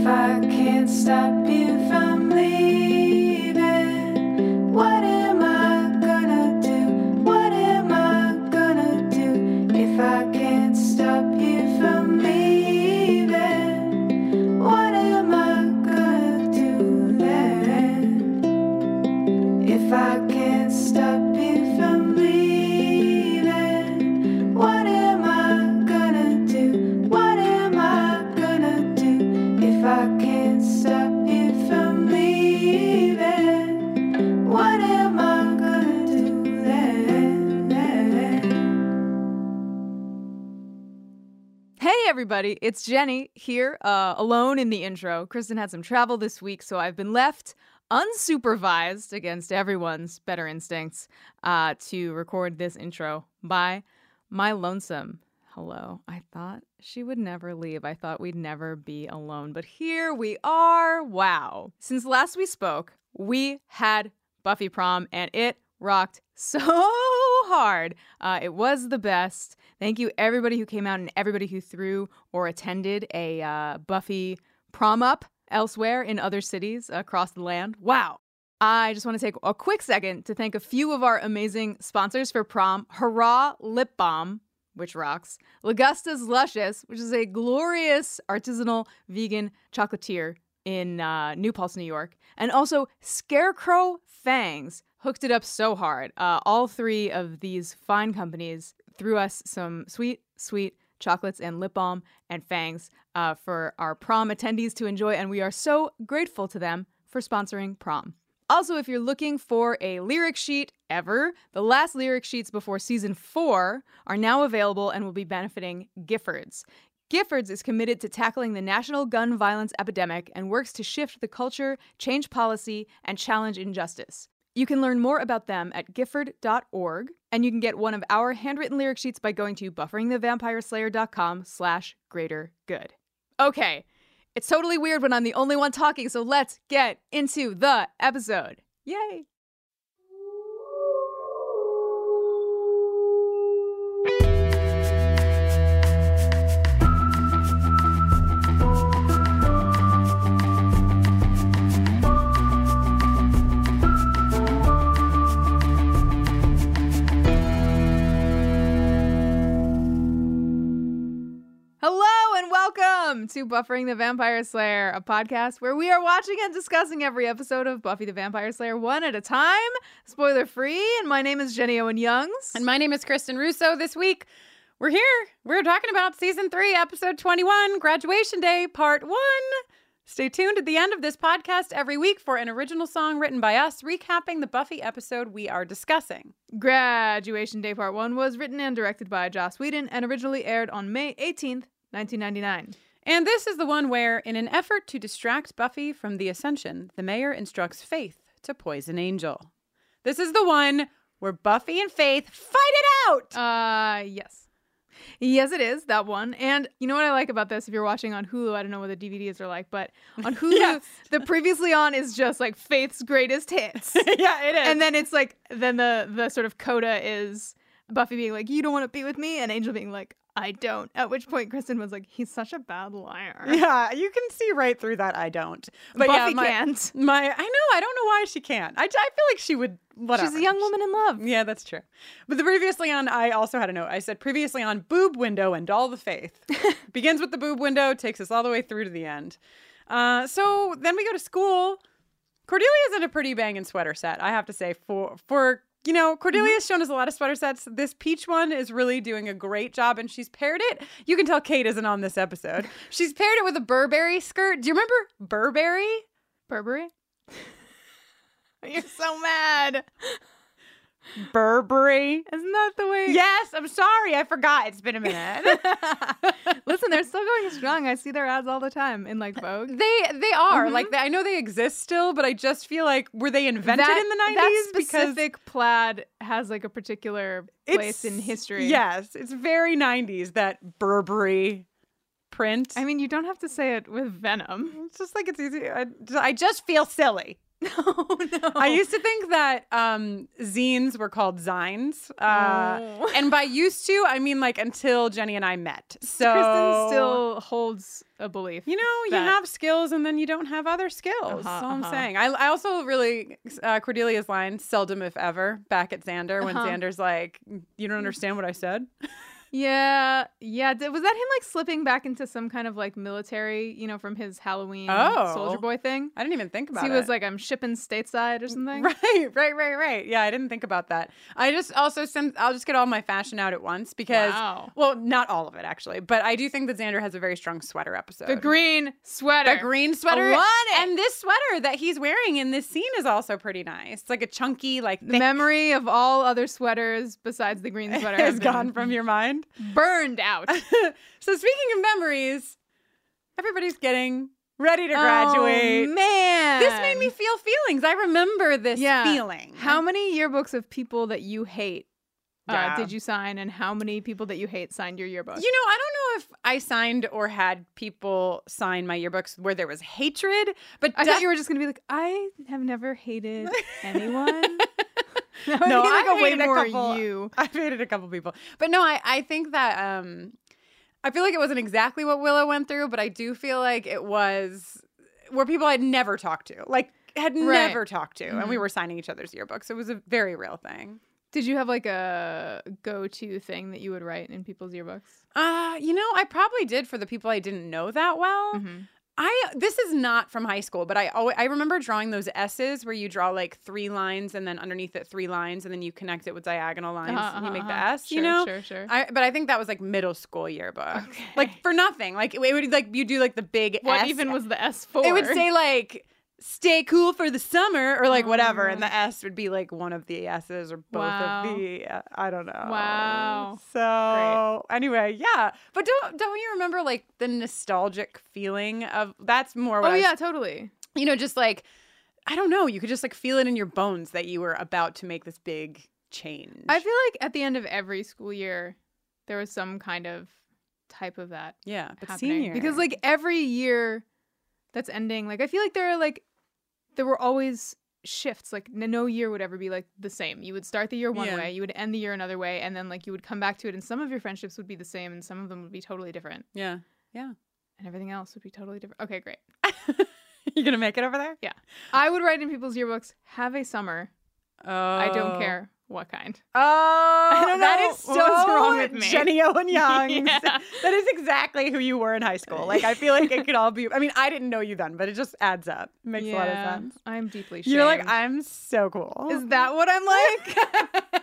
If I can't stop you from everybody, it's Jenny here, uh, alone in the intro. Kristin had some travel this week, so I've been left unsupervised against everyone's better instincts uh, to record this intro by my lonesome. Hello. I thought she would never leave. I thought we'd never be alone, but here we are. Wow. Since last we spoke, we had Buffy prom and it rocked so hard. Uh, it was the best. Thank you, everybody who came out and everybody who threw or attended a uh, Buffy prom up elsewhere in other cities across the land. Wow. I just want to take a quick second to thank a few of our amazing sponsors for prom Hurraw Lip Balm, which rocks, Lagusta's Luscious, which is a glorious artisanal vegan chocolatier in uh, New Paltz, New York, and also Scarecrow Fangs hooked it up so hard. Uh, all three of these fine companies threw us some sweet, sweet chocolates and lip balm and fangs uh, for our prom attendees to enjoy, and we are so grateful to them for sponsoring prom. Also, if you're looking for a lyric sheet ever, the last lyric sheets before season four are now available and will be benefiting Giffords. Giffords is committed to tackling the national gun violence epidemic and works to shift the culture, change policy, and challenge injustice. You can learn more about them at giffords.org, and you can get one of our handwritten lyric sheets by going to bufferingthevampireslayer.com slash greater good. Okay, it's totally weird when I'm the only one talking, so let's get into the episode. Yay! Hello and welcome to Buffering the Vampire Slayer, a podcast where we are watching and discussing every episode of Buffy the Vampire Slayer one at a time, spoiler free. And my name is Jenny Owen Youngs. And my name is Kristin Russo. This week, we're here. We're talking about season three, episode 21, Graduation Day, part one. Stay tuned at the end of this podcast every week for an original song written by us, recapping the Buffy episode we are discussing. Graduation Day Part 1 was written and directed by Joss Whedon and originally aired on May 18th, 1999. And this is the one where, in an effort to distract Buffy from the Ascension, the mayor instructs Faith to poison Angel. This is the one where Buffy and Faith fight it out. Uh, yes. Yes, it is that one. And you know what I like about this? If you're watching on Hulu, I don't know what the DVDs are like, but on Hulu, Yes. the previously on is just like Faith's greatest hits. yeah, it is. and then it's like then the the sort of coda is Buffy being like, "You don't want to be with me," and Angel being like, "I don't." At which point Kristin was like, "He's such a bad liar." yeah, you can see right through that. I don't. But Buffy yeah, my, can't. My, I know. I don't know why she can't. I, I feel like she would. Whatever. She's a young woman in love. Yeah, that's true. But the previously on, I also had a note. I said previously on boob window and all the faith. Begins with the boob window, takes us all the way through to the end. Uh, so then we go to school. Cordelia's in a pretty banging sweater set, I have to say. For for you know, Cordelia's mm-hmm. shown us a lot of sweater sets. This peach one is really doing a great job, and she's paired it. You can tell Kate isn't on this episode. She's paired it with a Burberry skirt. Do you remember Burberry? Burberry. You're so mad. Burberry. Isn't that the way? Yes, I'm sorry. I forgot. It's been a minute. Listen, they're still going strong. I see their ads all the time in like Vogue. they they are like mm-hmm. they, I know they exist still, but I just feel like were they invented that, in the 90s that because specific plaid has like a particular place in history. Yes, it's very 90s that Burberry print. I mean, you don't have to say it with venom. it's just like it's easy. I, I just feel silly. Oh no. I used to think that um, zines were called zines. Uh, Oh. And by used to, I mean like until Jenny and I met. So Kristin still holds a belief. You know, you have skills and then you don't have other skills. Uh-huh, That's all I'm uh-huh. saying. I, I also really, uh, Cordelia's line, seldom if ever, back at Xander when Uh-huh. Xander's like, you don't understand what I said? Yeah, yeah. Was that him like slipping back into some kind of like military, you know, from his Halloween Oh. Soldier Boy thing? I didn't even think about he it. was like, "I'm shipping stateside" or mm, something. Right, right, right, right. Yeah, I didn't think about that. I just also I'll just get all my fashion out at once because Wow. well, not all of it actually, but I do think that Xander has a very strong sweater episode. The green sweater. The green sweater. I want it. And this sweater that he's wearing in this scene is also pretty nice. It's like a chunky, like The thick memory of all other sweaters besides the green sweater has gone from your mind. Burned out. so speaking of memories, everybody's getting ready to graduate. Oh, man, this made me feel feelings. I remember this Yeah. feeling. How many yearbooks of people that you hate uh, did you sign, and how many people that you hate signed your yearbook? You know, I don't know if I signed or had people sign my yearbooks where there was hatred, but I def- thought you were just gonna be like, I have never hated anyone. No, no, I a way more couple. you. I've hated a couple people, but no, I I think that um, I feel like it wasn't exactly what Willow went through, but I do feel like it was where people I'd never talked to, like had Right. never talked to, and we Mhm. were signing each other's yearbooks. It was a very real thing. Did you have like a go-to thing that you would write in people's yearbooks? Uh, you know, I probably did for the people I didn't know that well. Mhm. I this is not from high school, but I always, I remember drawing those S's where you draw like three lines and then underneath it three lines and then you connect it with diagonal lines Uh-huh, and you make the uh-huh. S. Sure, you know, sure, sure. I but I think that was like middle school yearbook, Okay. like for nothing. Like it would like you do like the big S what S. even was the S for? it would say like stay cool for the summer or like whatever, and Oh. the S would be like one of the S's or both Wow. of the uh, I don't know. Wow. So anyway, yeah, but don't don't you remember like the nostalgic feeling of that's more what oh I yeah, totally. you know, just like I don't know, you could just like feel it in your bones that you were about to make this big change. I feel like at the end of every school year, there was some kind of type of that yeah, but happening senior because like every year that's ending, like I feel like there are like there were always shifts. Like no year would ever be like the same. You would start the year one Yeah. way, you would end the year another way, and then like you would come back to it, and some of your friendships would be the same, and some of them would be totally different, yeah, yeah. and everything else would be totally different. Okay, great. you gonna make it over there? Yeah. I would write in people's yearbooks, "Have a summer. Oh, I don't oh. care what kind." Oh, don't know is so what's wrong with me. Jenny Owen Young. Yeah. That is exactly who you were in high school. Like I feel like it could all be. I mean, I didn't know you then, but it just adds up. It makes a lot of sense. I'm deeply shamed. You're like, I'm so cool. Is that what I'm like?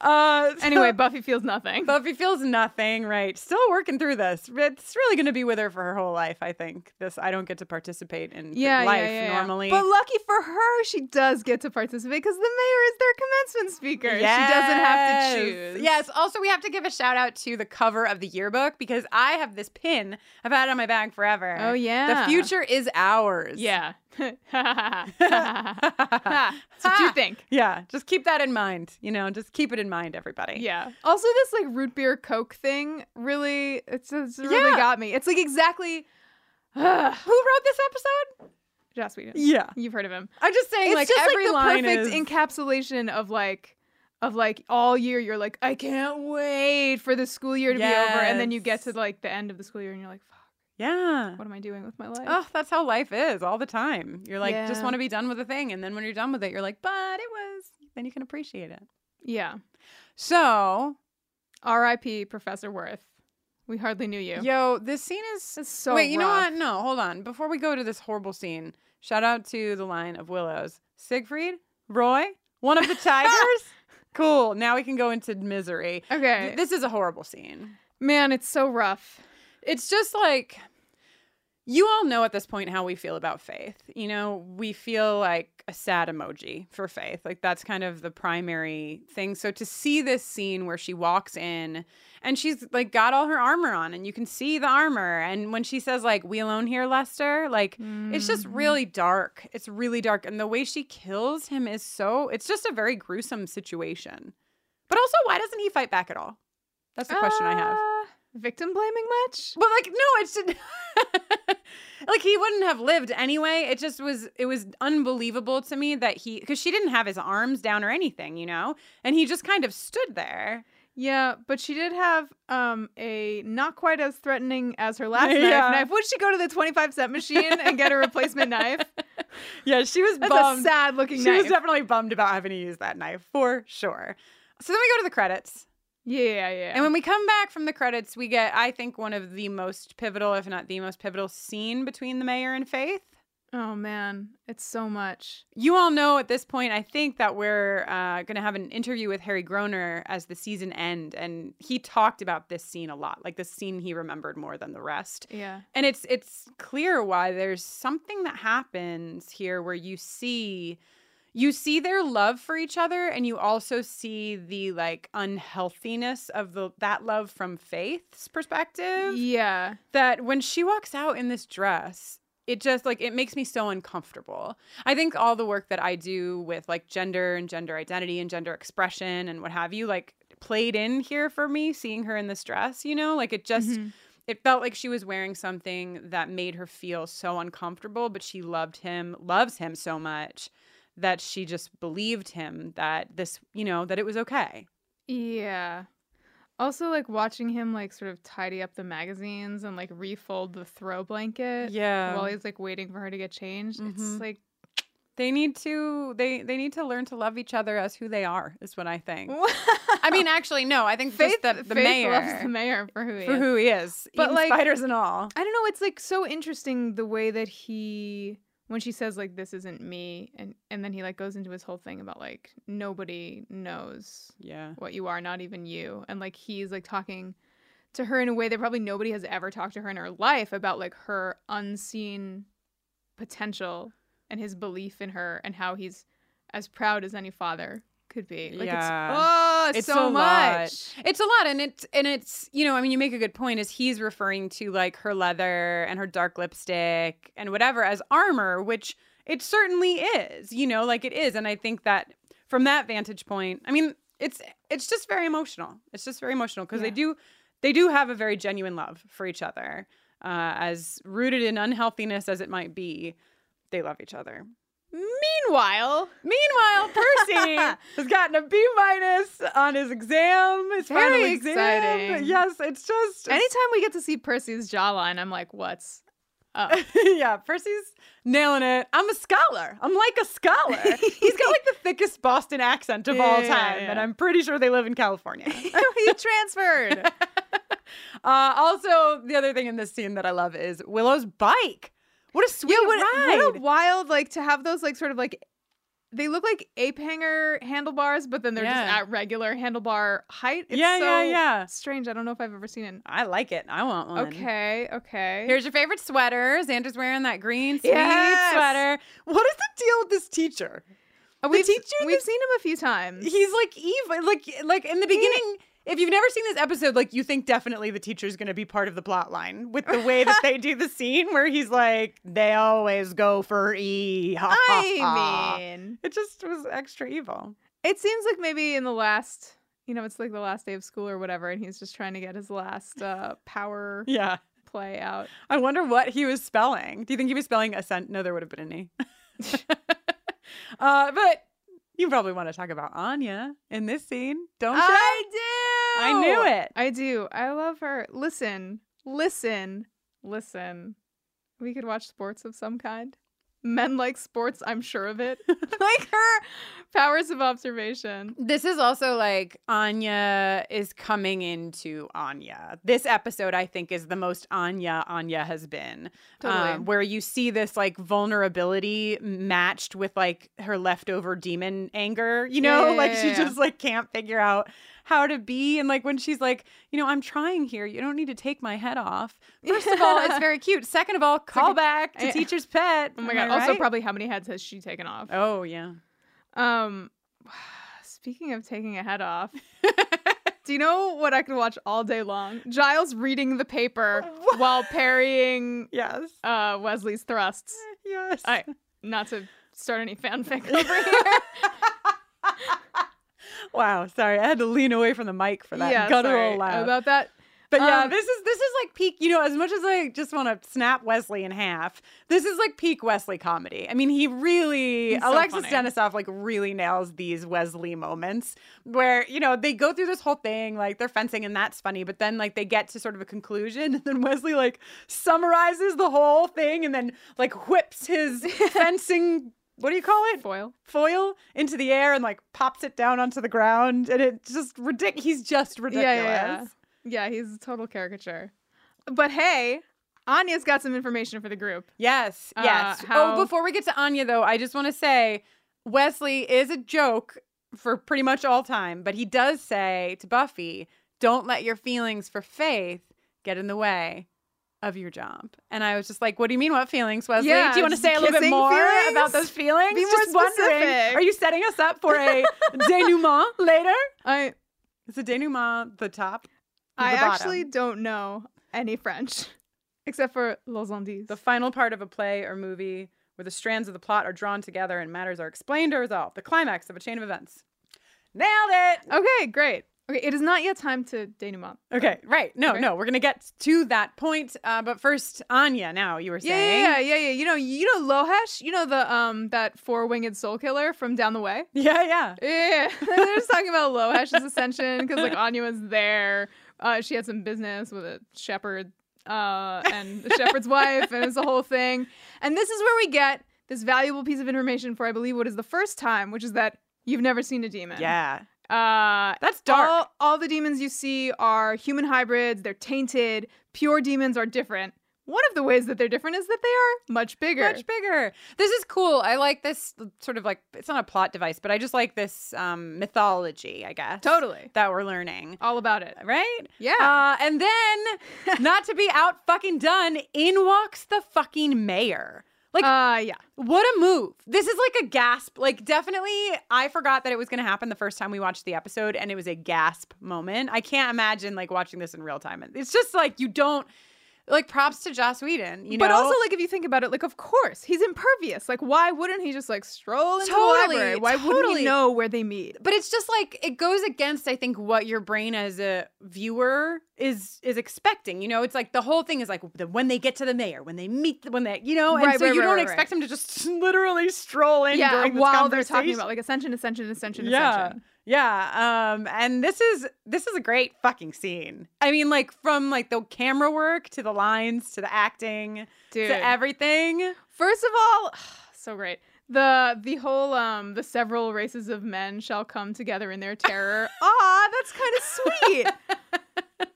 Uh, so- anyway, Buffy feels nothing. Buffy feels nothing, right? Still working through this. It's really going to be with her for her whole life, I think. This I don't get to participate in yeah, life yeah, yeah, normally. But lucky for her, she does get to participate because the mayor is their commencement speaker. She doesn't have to choose. Yes. Also, we have to give a shout out to the cover of the yearbook because I have this pin. I've had it on my bag forever. Oh, yeah. The future is ours. Yeah. That's what you think. Yeah. Just keep that in mind. You know, just keep it in mind, everybody. Yeah. Also, this like root beer Coke thing really, it's, it's really Yeah. got me. It's like exactly. Who wrote this episode? Joss Whedon. Yeah. You've heard of him. I'm just saying, it's like, just every like the line perfect is. encapsulation of like of like all year you're like i can't wait for the school year to be over and then you get to like the end of the school year and you're like fuck yeah. what am i doing with my life Oh, that's how life is all the time. You're like, just want to be done with a thing. And then when you're done with it, you're like, but it was, then you can appreciate it. yeah So, rip professor worth we hardly knew you yo, this scene is. It's so Wait, you know what? No, hold on. Before we go to this horrible scene, shout out to the line of Willows Siegfried, Roy, one of the tigers. cool. Now we can go into misery. okay This is a horrible scene. man it's so rough It's just like you all know at this point how we feel about faith. You know, we feel like a sad emoji for faith. Like that's kind of the primary thing. So to see this scene where she walks in and she's like got all her armor on and you can see the armor and when she says like we alone here Lester, like it's just Mm-hmm. really dark. It's really dark and the way she kills him is so it's just a very gruesome situation. But also why doesn't he fight back at all? That's the question I have. Victim blaming much? But like, no, it's just like he wouldn't have lived anyway. It just was. It was unbelievable to me that he, because she didn't have his arms down or anything, you know, and he just kind of stood there. Yeah, but she did have um a not quite as threatening as her last Yeah. knife. Knife. Would she go to the 25 cent machine and get a replacement knife? Yeah, she was That's bummed. a sad looking she knife. was definitely bummed about having to use that knife for sure. So then we go to the credits. Yeah, yeah, yeah. And when we come back from the credits, we get, I think, one of the most pivotal, if not the most pivotal scene between the mayor and Faith. oh man, it's so much. You all know at this point, I think that we're uh, going to have an interview with Harry Groener as the season end, and he talked about this scene a lot, like the scene he remembered more than the rest. Yeah. And it's it's clear why there's something that happens here where you see you see their love for each other and you also see the like unhealthiness of the that love from Faith's perspective Yeah. that when she walks out in this dress it just like it makes me so uncomfortable i think all the work that i do with like gender and gender identity and gender expression and what have you like played in here for me seeing her in this dress you know like it just Mhm. it felt like she was wearing something that made her feel so uncomfortable but she loved him loves him so much that she just believed him that this you know that it was okay Yeah. Also, like watching him like sort of tidy up the magazines and like refold the throw blanket yeah while he's like waiting for her to get changed. It's Mhm. like they need to they they need to learn to love each other as who they are is what i think I mean, actually, no. I think Faith, just the, the Faith mayor loves the mayor for who he for is. who he is, But, like- spiders and all. I don't know. It's like so interesting the way that he, when she says like this isn't me, and and then he like goes into his whole thing about like nobody knows Yeah, what you are, not even you, and like he's like talking to her in a way that probably nobody has ever talked to her in her life about like her unseen potential and his belief in her and how he's as proud as any father could be. Like Yeah. it's oh, It's so a lot. much. it's a lot, and it's and it's you know, I mean, you make a good point. Is he's referring to like her leather and her dark lipstick and whatever as armor, which it certainly is. You know, like it is, and I think that from that vantage point, I mean, it's it's just very emotional. It's just very emotional because they do they do have a very genuine love for each other, uh, as rooted in unhealthiness as it might be. They love each other. Meanwhile, Meanwhile, Percy has gotten a B minus on his exam, his final exam. exciting. Yes, it's just it's- anytime we get to see Percy's jawline, I'm like, what's up? yeah, Percy's nailing it. I'm a scholar. I'm like a scholar. He's got like the thickest Boston accent of all Yeah, yeah, time, and. I'm pretty sure they live in California. he transferred. uh, also, the other thing in this scene that I love is Willow's bike. What a sweet yeah, what, ride! what a wild like to have those like sort of like they look like ape hanger handlebars, but then they're just at regular handlebar height. It's Yeah, so yeah, yeah. Strange. I don't know if I've ever seen it. I like it. I want one. Okay, okay. Here's your favorite sweater. Xander's wearing that green sweet Yes! sweater. What is the deal with this teacher? Uh, the we've, teacher we've seen him a few times. He's like evil. Like like in the beginning, if you've never seen this episode, like you think definitely the teacher's going to be part of the plot line with the way that they do the scene where he's like, they always go for E. Ha, ha, ha." I mean, it just was extra evil. it seems like maybe in the last, you know, it's like the last day of school or whatever, and he's just trying to get his last uh, power Yeah. play out. I wonder what he was spelling. Do you think he was spelling ascent? No, there would have been an E. uh, but you probably want to talk about Anya in this scene, don't you? I. I knew it. I do. I love her. Listen, listen, listen. We could watch sports of some kind. Men like sports, I'm sure of it. like her powers of observation. This is also like Anya is coming into Anya. This episode, I think, is the most Anya Anya has been. Totally. Um, where you see this like vulnerability matched with like her leftover demon anger, you know? Yeah, like yeah, she yeah. just like can't figure out how to be. And like when she's like, you know, I'm trying here. You don't need to take my head off. First of all, it's very cute. Second of all, call back to Yeah. teacher's pet. Oh my Am god. I Also, probably how many heads has she taken off? Oh yeah. Um, speaking of taking a head off, do you know what I could watch all day long? Giles reading the paper while parrying Yes. uh, Wesley's thrusts. Yes. I not to start any fanfic over here. Wow. Sorry, I had to lean away from the mic for that yeah, guttural laugh. about that. But yeah, Um, this is this is like peak. You know, as much as I just want to snap Wesley in half, this is like peak Wesley comedy. I mean, he really so Alexis funny. Denisof like really nails these Wesley moments where you know they go through this whole thing like they're fencing and that's funny, but then like they get to sort of a conclusion and then Wesley like summarizes the whole thing and then like whips his fencing. What do you call it? Foil. Foil into the air and like pops it down onto the ground, and it's just ridiculous. He's just ridiculous. Yeah, yeah, yeah. Yeah, he's a total caricature. But hey, Anya's got some information for the group. Yes, Uh, yes. how- Oh, before we get to Anya, though, I just want to say Wesley is a joke for pretty much all time, but he does say to Buffy, don't let your feelings for faith get in the way of your job. And I was just like, what do you mean? What feelings, Wesley? Yeah, do you want to say a little bit more feelings? about those feelings? Be more just wondering. specific. Are you setting us up for a denouement later? I Is a denouement the top? I the actually don't know any French except for Los Andes. The final part of a play or movie where the strands of the plot are drawn together and matters are explained or resolved. The climax of a chain of events. Nailed it. okay, great. Okay, it is not yet time to denouement. Okay, right. No, Okay. no, we're gonna get to that point. Uh, but first, Anya. Now you were saying. yeah, yeah, yeah, yeah. You know, you know Lohesh. You know the um that four winged soul killer from down the way. yeah, yeah. Yeah, they're just talking about Lohesh's ascension because like Anya was there. Uh, she had some business with a shepherd uh, and the shepherd's wife, and it's a whole thing. And this is where we get this valuable piece of information for, I believe, what is the first time, which is that you've never seen a demon. Yeah. Uh, That's dark. All, all the demons you see are human hybrids. They're tainted. Pure demons are different. One of the ways that they're different is that they are much bigger. Much bigger. This is cool. I like this sort of like it's not a plot device, but I just like this um, mythology, I guess. Totally. That we're learning. All about it. Right? Yeah. Uh, and then, not to be out fucking done, in walks the fucking mayor. Like, uh, yeah. what a move. This is like a gasp. Like, definitely, I forgot that it was going to happen the first time we watched the episode, and it was a gasp moment. I can't imagine like watching this in real time. It's just like you don't. Like props to Joss Whedon, you know. but also, like, if you think about it, like, of course, he's impervious. Like, why wouldn't he just like stroll into Totally, the library? Why wouldn't totally. he know where they meet? but it's just like it goes against i think what your brain as a viewer is is expecting you know it's like the whole thing is like the, when they get to the mayor when they meet the, when they you know and Right, so right, you right, don't expect him to just literally stroll in yeah, during while they're talking about like ascension, ascension, ascension, yeah ascension. Yeah um and this is this is a great fucking scene i mean like from like the camera work to the lines to the acting Dude. to everything First of all, so great. The the whole um the several races of men shall come together in their terror. Ah, that's kind of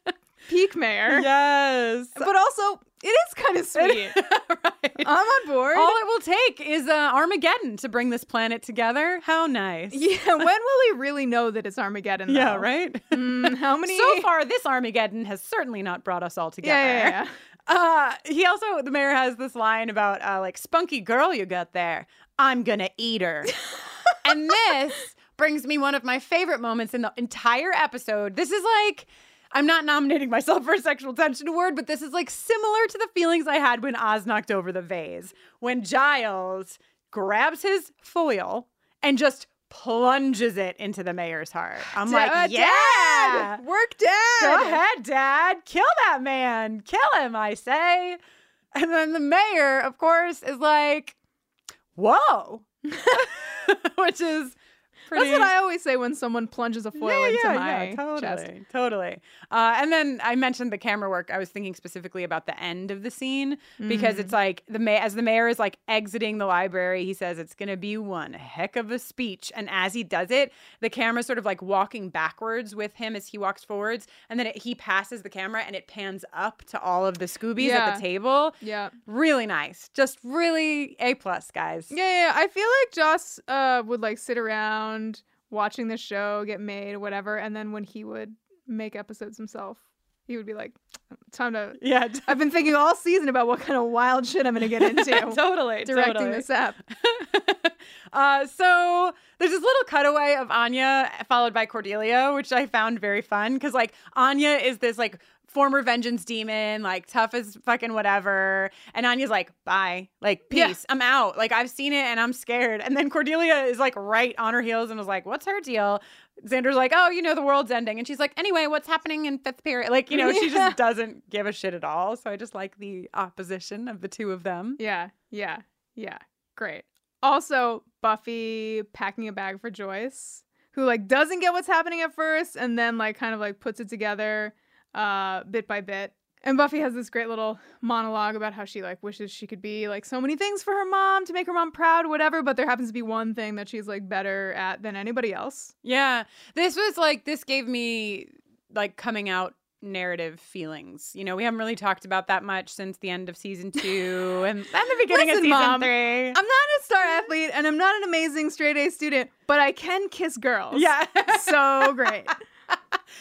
sweet. Peak mayor. yes But also, it is kind of sweet. right I'm on board. All it will take is uh, Armageddon to bring this planet together. How nice. yeah, when will we really know that it's Armageddon? Yeah, though? right? Mm, how many? so far, this Armageddon has certainly not brought us all together. Yeah, yeah, yeah. Uh, he also, the mayor has this line about, uh, like, spunky girl you got there. I'm gonna eat her. and this brings me one of my favorite moments in the entire episode. This is like, I'm not nominating myself for a sexual tension award, but this is like similar to the feelings I had when Oz knocked over the vase. When Giles grabs his foil and just plunges it into the mayor's heart. I'm like, yeah. Dad! work, dad. Go ahead, Dad. Kill that man. Kill him, I say. And then the mayor, of course, is like, whoa. Which is pretty. That's what I always say when someone plunges a foil yeah, into yeah, my yeah, totally, chest. totally. Uh, and then I mentioned the camera work. I was thinking specifically about the end of the scene because Mm. it's like the ma- as the mayor is like exiting the library, he says it's gonna be one heck of a speech. And as he does it, the camera's sort of like walking backwards with him as he walks forwards, and then it, he passes the camera and it pans up to all of the Scoobies at the table. Yeah. Really nice, just really a plus, guys. Yeah, yeah, yeah. I feel like Joss uh, would like sit around watching the show get made or whatever, and then when he would make episodes himself, he would be like, "Time to." Yeah, I've been thinking all season about what kind of wild shit I'm gonna get into totally. directing totally. this app. uh, so there's this little cutaway of Anya followed by Cordelia, which I found very fun because like Anya is this like former vengeance demon, like tough as fucking whatever, and Anya's like, bye, like peace, Yeah. I'm out, like I've seen it and I'm scared, and then Cordelia is like right on her heels and was like, what's her deal? Xander's like, oh, you know, the world's ending. And she's like, anyway, what's happening in fifth period? Like, you know, she just doesn't give a shit at all. So I just like the opposition of the two of them. Yeah, yeah, yeah. Great. Also, Buffy packing a bag for Joyce, who like doesn't get what's happening at first and then like kind of like puts it together uh bit by bit. And Buffy has this great little monologue about how she like wishes she could be like so many things for her mom to make her mom proud, whatever, but there happens to be one thing that she's like better at than anybody else. Yeah. This was like, this gave me like coming out narrative feelings. You know, we haven't really talked about that much since the end of season two and, and the beginning Listen, of season Mom, three. I'm not a star athlete and I'm not an amazing straight A student, but I can kiss girls. yeah. So great.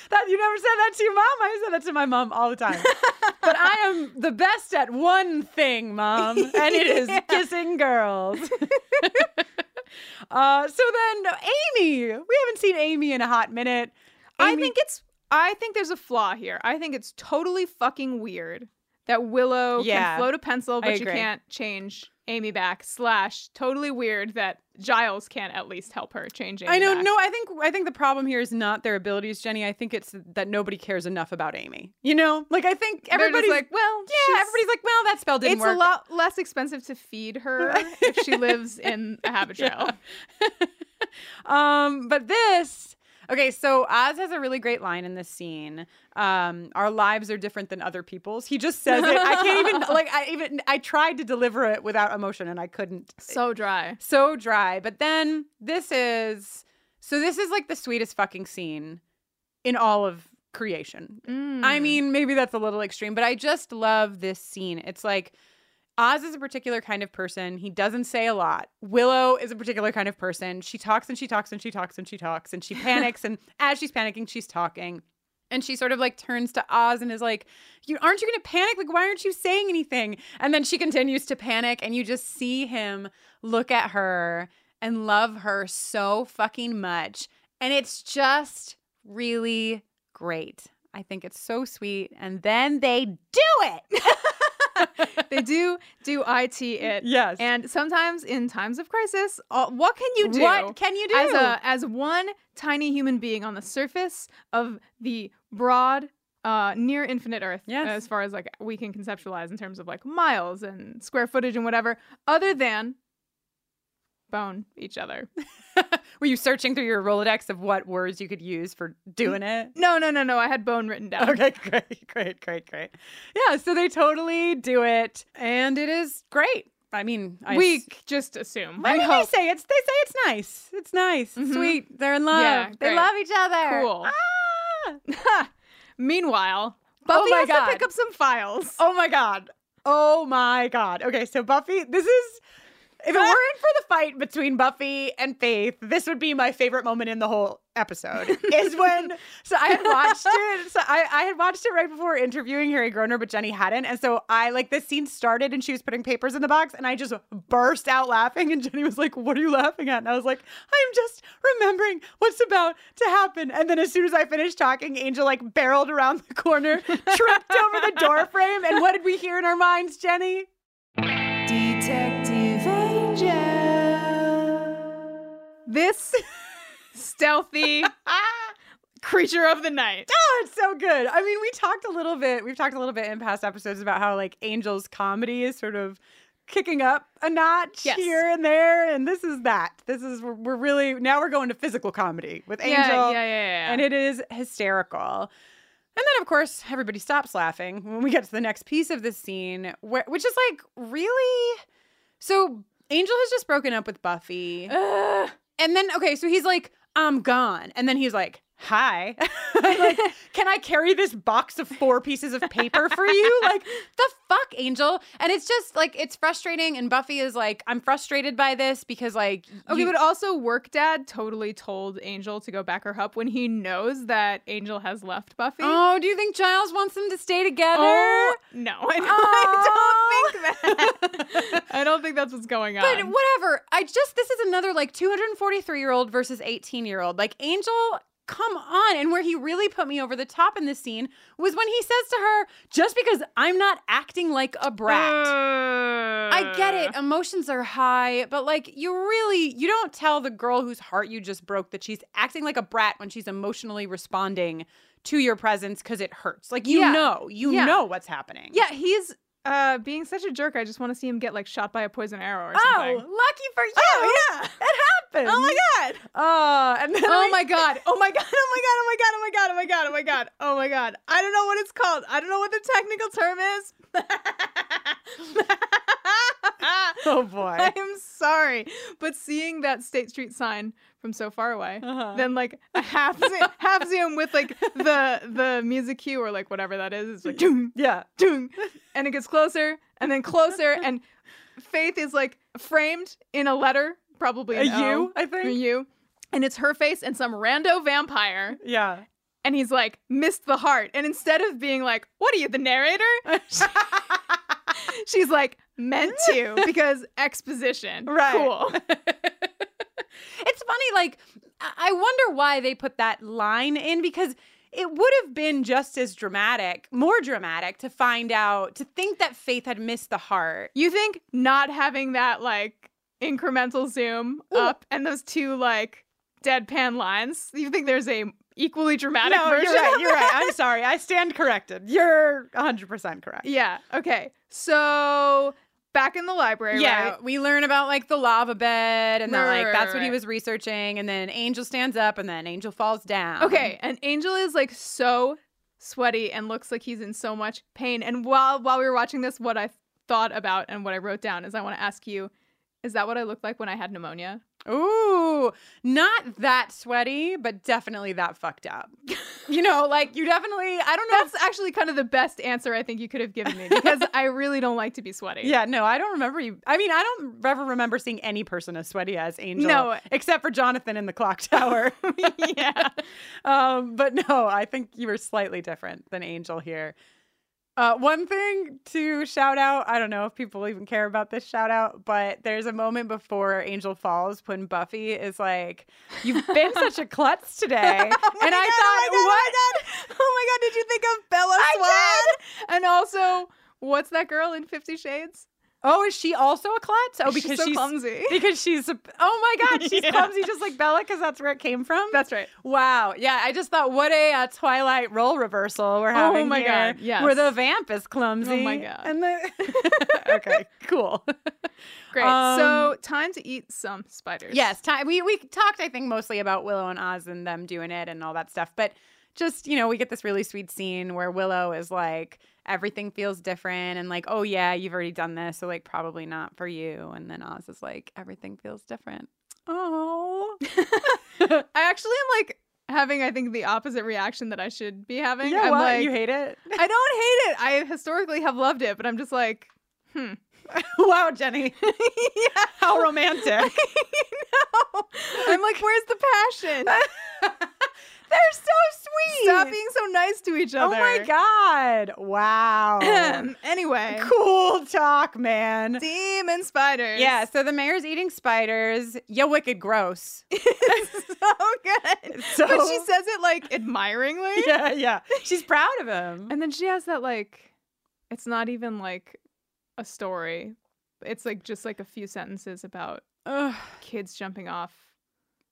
that you never said that to your mom. I said that to my mom all the time. but I am the best at one thing, mom, and it is Yeah. kissing girls. uh, so then Amy, we haven't seen Amy in a hot minute. I think it's I think there's a flaw here. I think it's totally fucking weird that Willow Yeah. can float a pencil, but you can't change Amy back. Slash, totally weird that Giles can't at least help her change Amy I know. back. No, I think I think the problem here is not their abilities, Jenny. I think it's that nobody cares enough about Amy. You know, like I think everybody's like, well, yeah, everybody's like, well, that spell didn't it's work. a lot less expensive to feed her if she lives in a Habitrail. um, but this. Okay, so Oz has a really great line in this scene. Um, our lives are different than other people's. He just says it. I can't even like I even I tried to deliver it without emotion and I couldn't. So dry. so dry. But then this is so this is like the sweetest fucking scene in all of creation. I Mm. mean, maybe that's a little extreme, but I just love this scene. It's like Oz is a particular kind of person. He doesn't say a lot. Willow is a particular kind of person. She talks and she talks and she talks and she talks and she panics. and as she's panicking, she's talking. And she sort of like turns to Oz and is like, "You aren't you going to panic? Like, why aren't you saying anything?" And then she continues to panic, and you just see him look at her and love her so fucking much, and it's just really great. I think it's so sweet. And then they do it. they do do it it. Yes. And sometimes in times of crisis, uh, what can you do? What can you do? as a as one tiny human being on the surface of the broad uh near infinite earth Yes. as far as like we can conceptualize in terms of like miles and square footage and whatever other than bone each other Were you searching through your Rolodex of what words you could use for doing it? no no no no i had bone written down Okay, great, great, great, great. Yeah, so they totally do it, and it is great. I mean, I we s- just assume I mean, hope they say it's they say it's nice. It's nice, Mhm. sweet. They're in love. Yeah, they love each other. Cool. Ah! meanwhile buffy Oh has God. to pick up some files Oh my god. Oh my god. Okay, so Buffy, this is if it weren't for the fight between Buffy and Faith, this would be my favorite moment in the whole episode. is when so I had watched it. So I, I had watched it right before interviewing Harry Groener, but Jenny hadn't. And so I like this scene started and she was putting papers in the box and I just burst out laughing. And Jenny was like, What are you laughing at? And I was like, I'm just remembering what's about to happen. And then as soon as I finished talking, Angel like barreled around the corner, tripped over the door frame. And what did we hear in our minds, Jenny? Detective Angel. this stealthy creature of the night Oh, it's so good. I mean, we talked a little bit, we've talked a little bit in past episodes about how like Angel's comedy is sort of kicking up a notch Yes. here and there. And this is that. This is, we're, we're really, now we're going to physical comedy with Angel. yeah, yeah, yeah, yeah. And it is hysterical. And then, of course, everybody stops laughing when we get to the next piece of this scene, where, which is like really. So Angel has just broken up with Buffy. Ugh. And then, okay, so he's like, I'm gone. And then he's like, hi. like, can I carry this box of four pieces of paper for you? Like, the fuck, Angel? And it's just like, it's frustrating. And Buffy is like, I'm frustrated by this because, like, Okay, you- but also Work Dad totally told Angel to go back her up when he knows that Angel has left Buffy. oh, do you think Giles wants them to stay together? Oh, no, I don't, I don't think that. I don't think that's what's going on. But whatever. I just this is another like 243 year old versus 18 year old. Like Angel, come on. And where he really put me over the top in this scene was when he says to her, just because I'm not acting like a brat. I get it. Uh. Emotions are high, but like you really you don't tell the girl whose heart you just broke that she's acting like a brat when she's emotionally responding to your presence because it hurts. Like you Yeah. know, you Yeah. know what's happening. Yeah, he's uh being such a jerk. I just want to see him get like shot by a poison arrow or something. Oh, lucky for you. Oh, yeah. it happened. Oh my god. Uh, and then Oh I- my god. Oh my god. Oh my god. Oh my god. Oh my god. Oh my god. Oh my god. Oh my god. I don't know what it's called. I don't know what the technical term is. Oh boy. I am sorry, but seeing that State Street sign from so far away, Uh-huh. then like a half half zoom with like the the music cue or like whatever that is, it's like doom, yeah. doom, and it gets closer and then closer, and Faith is like framed in a letter, probably A U, O, I think. a U, and it's her face and some rando vampire, Yeah. and he's like missed the heart, and instead of being like, "What are you, the narrator?" She's like meant to because exposition. Right. Cool. it's funny, like, I wonder why they put that line in because it would have been just as dramatic, more dramatic to find out, to think that Faith had missed the heart. You think not having that like incremental zoom Ooh. up and those two like deadpan lines, you think there's a equally dramatic no, version? you're right. You're right. I'm sorry. I stand corrected. You're 100% correct. Yeah. Okay. So back in the library, Yeah, right? we learn about like the lava bed, and then Right, like right, that's what he was researching, and then Angel stands up, and then Angel falls down. Okay, and Angel is like so sweaty and looks like he's in so much pain. And while while we were watching this, what I thought about and what I wrote down is I want to ask you, is that what I looked like when I had pneumonia? Ooh, not that sweaty, but definitely that fucked up. you know, like you definitely, I don't know. That's actually kind of the best answer I think you could have given me because I really don't like to be sweaty. yeah, no, I don't remember you. I mean, I don't ever remember seeing any person as sweaty as Angel. No. except for Jonathan in the clock tower. yeah. um, but no, I think you were slightly different than Angel here. Uh, one thing to shout out, I don't know if people even care about this shout out, but there's a moment before Angel falls when Buffy is like, You've been such a klutz today. and I thought, what? Oh my god, did you think of Bella Swan? And also, what's that girl in Fifty Shades? Oh, is she also a klutz? Oh, because she's so clumsy. Because she's a, oh my god, she's Yeah. clumsy just like Bella because that's where it came from. That's right. Wow. Yeah, I just thought what a uh, Twilight role reversal we're having Oh my here, God, yes. Where the vamp is clumsy. Oh my God. And the Okay, cool. Great. Um, so, time to eat some spiders. yes, time we we talked I think mostly about Willow and Oz and them doing it and all that stuff, but just, you know, we get this really sweet scene where Willow is like everything feels different and like, "Oh yeah, you've already done this, so like probably not for you." And then Oz is like, "Everything feels different." Oh. I actually am like having, I think, the opposite reaction that I should be having. Yeah, I'm what? like, you hate it? I don't hate it. I historically have loved it, but I'm just like, hmm. wow, Jenny. yeah. How romantic. no. I'm like, where's the passion? They're so sweet. Stop being so nice to each other. Oh my god. Wow. anyway, cool talk, man. demon spiders. Yeah, so the mayor's eating spiders. Yeah, wicked gross. it's so good. So- but she says it like admiringly. yeah, yeah. She's proud of him. And then she has that like it's not even like a story. It's like just like a few sentences about Ugh. kids jumping off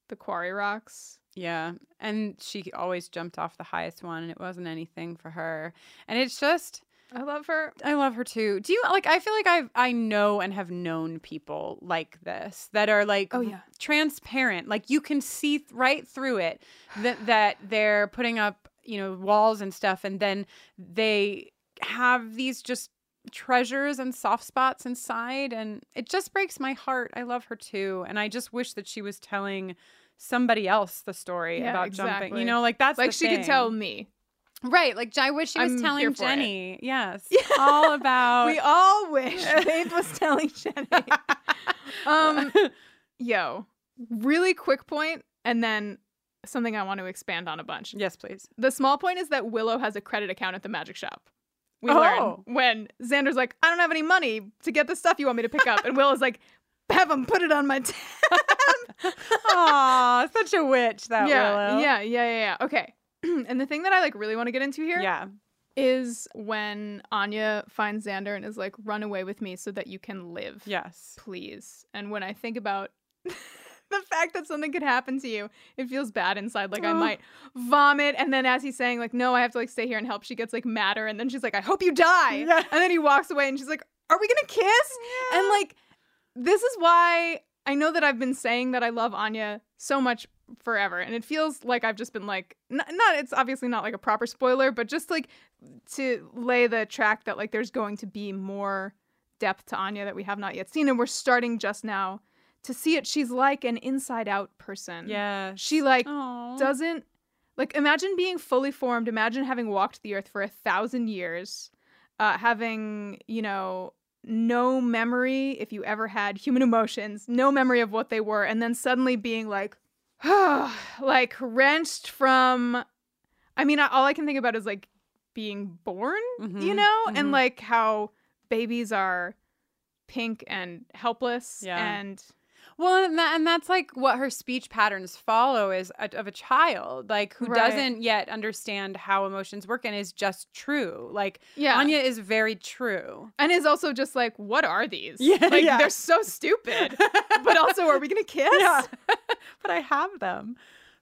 the quarry rocks. Yeah, and she always jumped off the highest one, and it wasn't anything for her. And it's just, I love her. I love her too. Do you like? I feel like I I know and have known people like this that are like Oh, yeah. transparent. Like you can see th- right through it that that they're putting up you know walls and stuff, and then they have these just treasures and soft spots inside, and it just breaks my heart. I love her too, and I just wish that she was telling somebody else the story Yeah, about jumping. You know, like that's like the she could tell me. Right. Like I wish she was I'm telling for it. Jenny. Yes. All about we all wish Faith was telling Jenny. um, yo, really quick point, and then something I want to expand on a bunch. Yes, please. The small point is that Willow has a credit account at the magic shop. We Oh. learn when Xander's like, I don't have any money to get the stuff you want me to pick up. And Willow's like, have him put it on my tab. Aw, such a witch that yeah, Willow. yeah, yeah, yeah, yeah. Okay. and the thing that I like really want to get into here is Yeah. when Anya finds Xander and is like, run away with me so that you can live. Yes. Please. And when I think about the fact that something could happen to you, it feels bad inside. Like I might vomit. And then as he's saying, like, no, I have to like stay here and help, she gets like madder. And then she's like, I hope you die. Yeah. And then he walks away and she's like, Are we gonna kiss? And like, this is why I know that I've been saying that I love Anya so much forever. And it feels like I've just been like, n- not, it's obviously not like a proper spoiler, but just like to lay the track that like there's going to be more depth to Anya that we have not yet seen. And we're starting just now to see it. She's like an inside out person. Yeah. She like Aw. doesn't like imagine being fully formed imagine having walked the earth for a thousand years uh having you know no memory if you ever had human emotions no memory of what they were and then suddenly being like like wrenched from i mean all i can think about is like being born you Mhm, know and mhm. like how babies are pink and helpless Yeah. and Well, and, that, and that's like what her speech patterns follow is a, of a child, like who Right. doesn't yet understand how emotions work and is just true. Like yeah Anya is very true. and is also just like, what are these? Yeah, like yeah. they're so stupid. but also, are we gonna kiss? yeah, but I have them.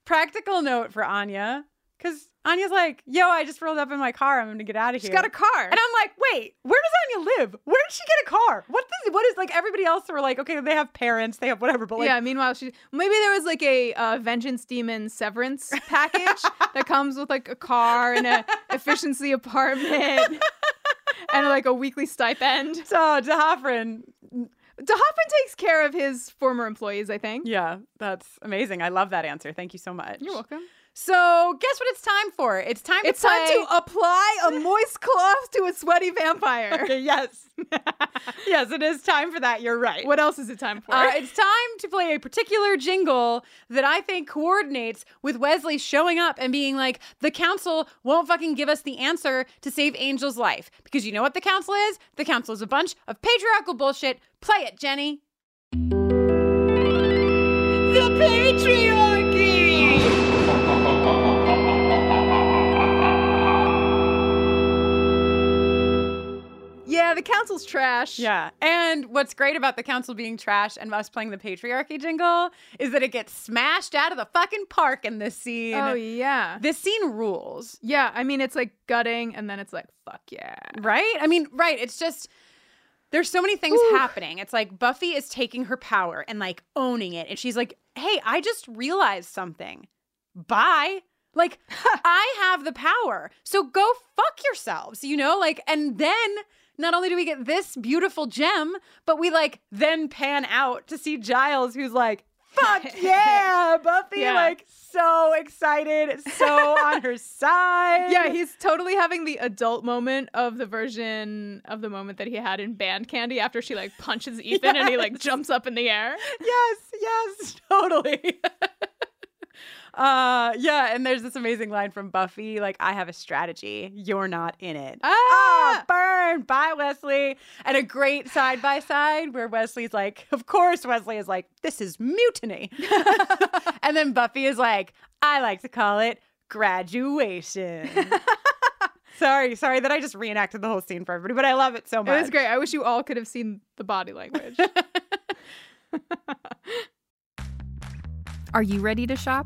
Practical note for Anya, because Anya's like, "Yo, I just rolled up in my car. I'm gonna get out of She's here." got a car. And I'm like, wait, where does Anya live? Where did she get a car? What is what is like everybody else were like, okay, they have parents, they have whatever, but like yeah. Meanwhile, she maybe there was like a uh, vengeance demon severance package that comes with like a car and a efficiency apartment and like a weekly stipend. so D'Hoffryn, DeHoffman takes care of his former employees. I think. yeah, that's amazing. I love that answer. Thank you so much. You're welcome. So guess what it's time for? It's time It's to time to apply a moist cloth to a sweaty vampire. Okay, yes. yes, it is time for that. You're right. What else is it time for? Uh, it's time to play a particular jingle that I think coordinates with Wesley showing up and being like, the council won't fucking give us the answer to save Angel's life. Because you know what the council is? The council is a bunch of patriarchal bullshit. Play it, Jenny. the patriarchy. Yeah, the council's trash. Yeah. And what's great about the council being trash and us playing the patriarchy jingle is that it gets smashed out of the fucking park in this scene. Oh yeah. This scene rules. Yeah, I mean it's like gutting and then it's like fuck yeah. Right? I mean, right. It's just there's so many things happening. It's like Buffy is taking her power and like owning it. And she's like, hey, I just realized something. Bye. Like, I have the power. So go fuck yourselves, you know? Like, and then not only do we get this beautiful gem, but we like then pan out to see Giles, who's like, fuck yeah, Buffy, Yeah. like so excited, so on her side. Yeah, he's totally having the adult moment of the version of the moment that he had in Band Candy after she like punches Ethan and he like jumps up in the air. yes, yes, totally. Uh yeah, and there's this amazing line from Buffy, like, I have a strategy. You're not in it. Ah! burn. Bye, Wesley. And a great side by side where Wesley's like, of course, Wesley is like, this is mutiny. and then Buffy is like, I like to call it graduation. sorry, sorry that I just reenacted the whole scene for everybody, but I love it so much. It was great. I wish you all could have seen the body language. Are you ready to shop?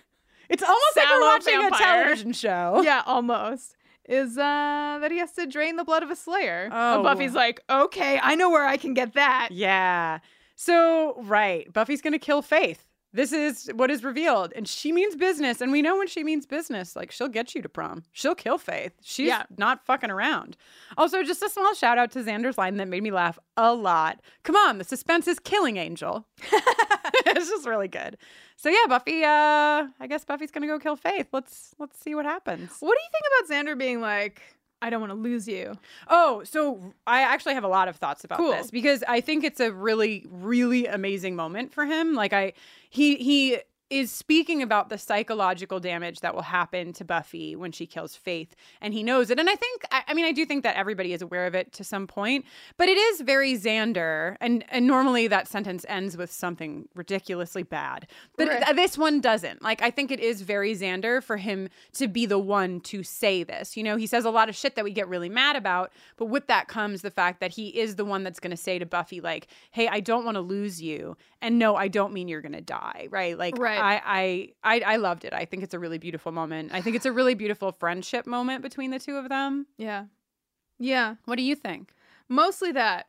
It's almost like we're watching a television show. yeah, almost, is uh that he has to drain the blood of a slayer. Oh. And Buffy's like, okay, I know where I can get that. Yeah. So, right. Buffy's going to kill Faith. This is what is revealed. And she means business. And we know when she means business, like she'll get you to prom. She'll kill Faith. She's Yeah. not fucking around. Also, just a small shout out to Xander's line that made me laugh a lot. Come on, the suspense is killing Angel. it's just really good. So yeah, Buffy, uh, I guess Buffy's gonna go kill Faith. Let's let's see what happens. What do you think about Xander being like, I don't want to lose you? Oh, so I actually have a lot of thoughts about Cool. this because I think it's a really, really amazing moment for him. Like I, he he is speaking about the psychological damage that will happen to Buffy when she kills Faith, and he knows it. And I think, I, I mean, I do think that everybody is aware of it to some point, but it is very Xander, and and normally that sentence ends with something ridiculously bad, but Right. this one doesn't. Like I think it is very Xander for him to be the one to say this. You know, he says a lot of shit that we get really mad about, but with that comes the fact that he is the one that's going to say to Buffy like, "Hey, I don't want to lose you." And no, I don't mean you're going to die, right? Like Right. I, I I I loved it. I think it's a really beautiful moment. I think it's a really beautiful friendship moment between the two of them. Yeah. Yeah. What do you think? Mostly that.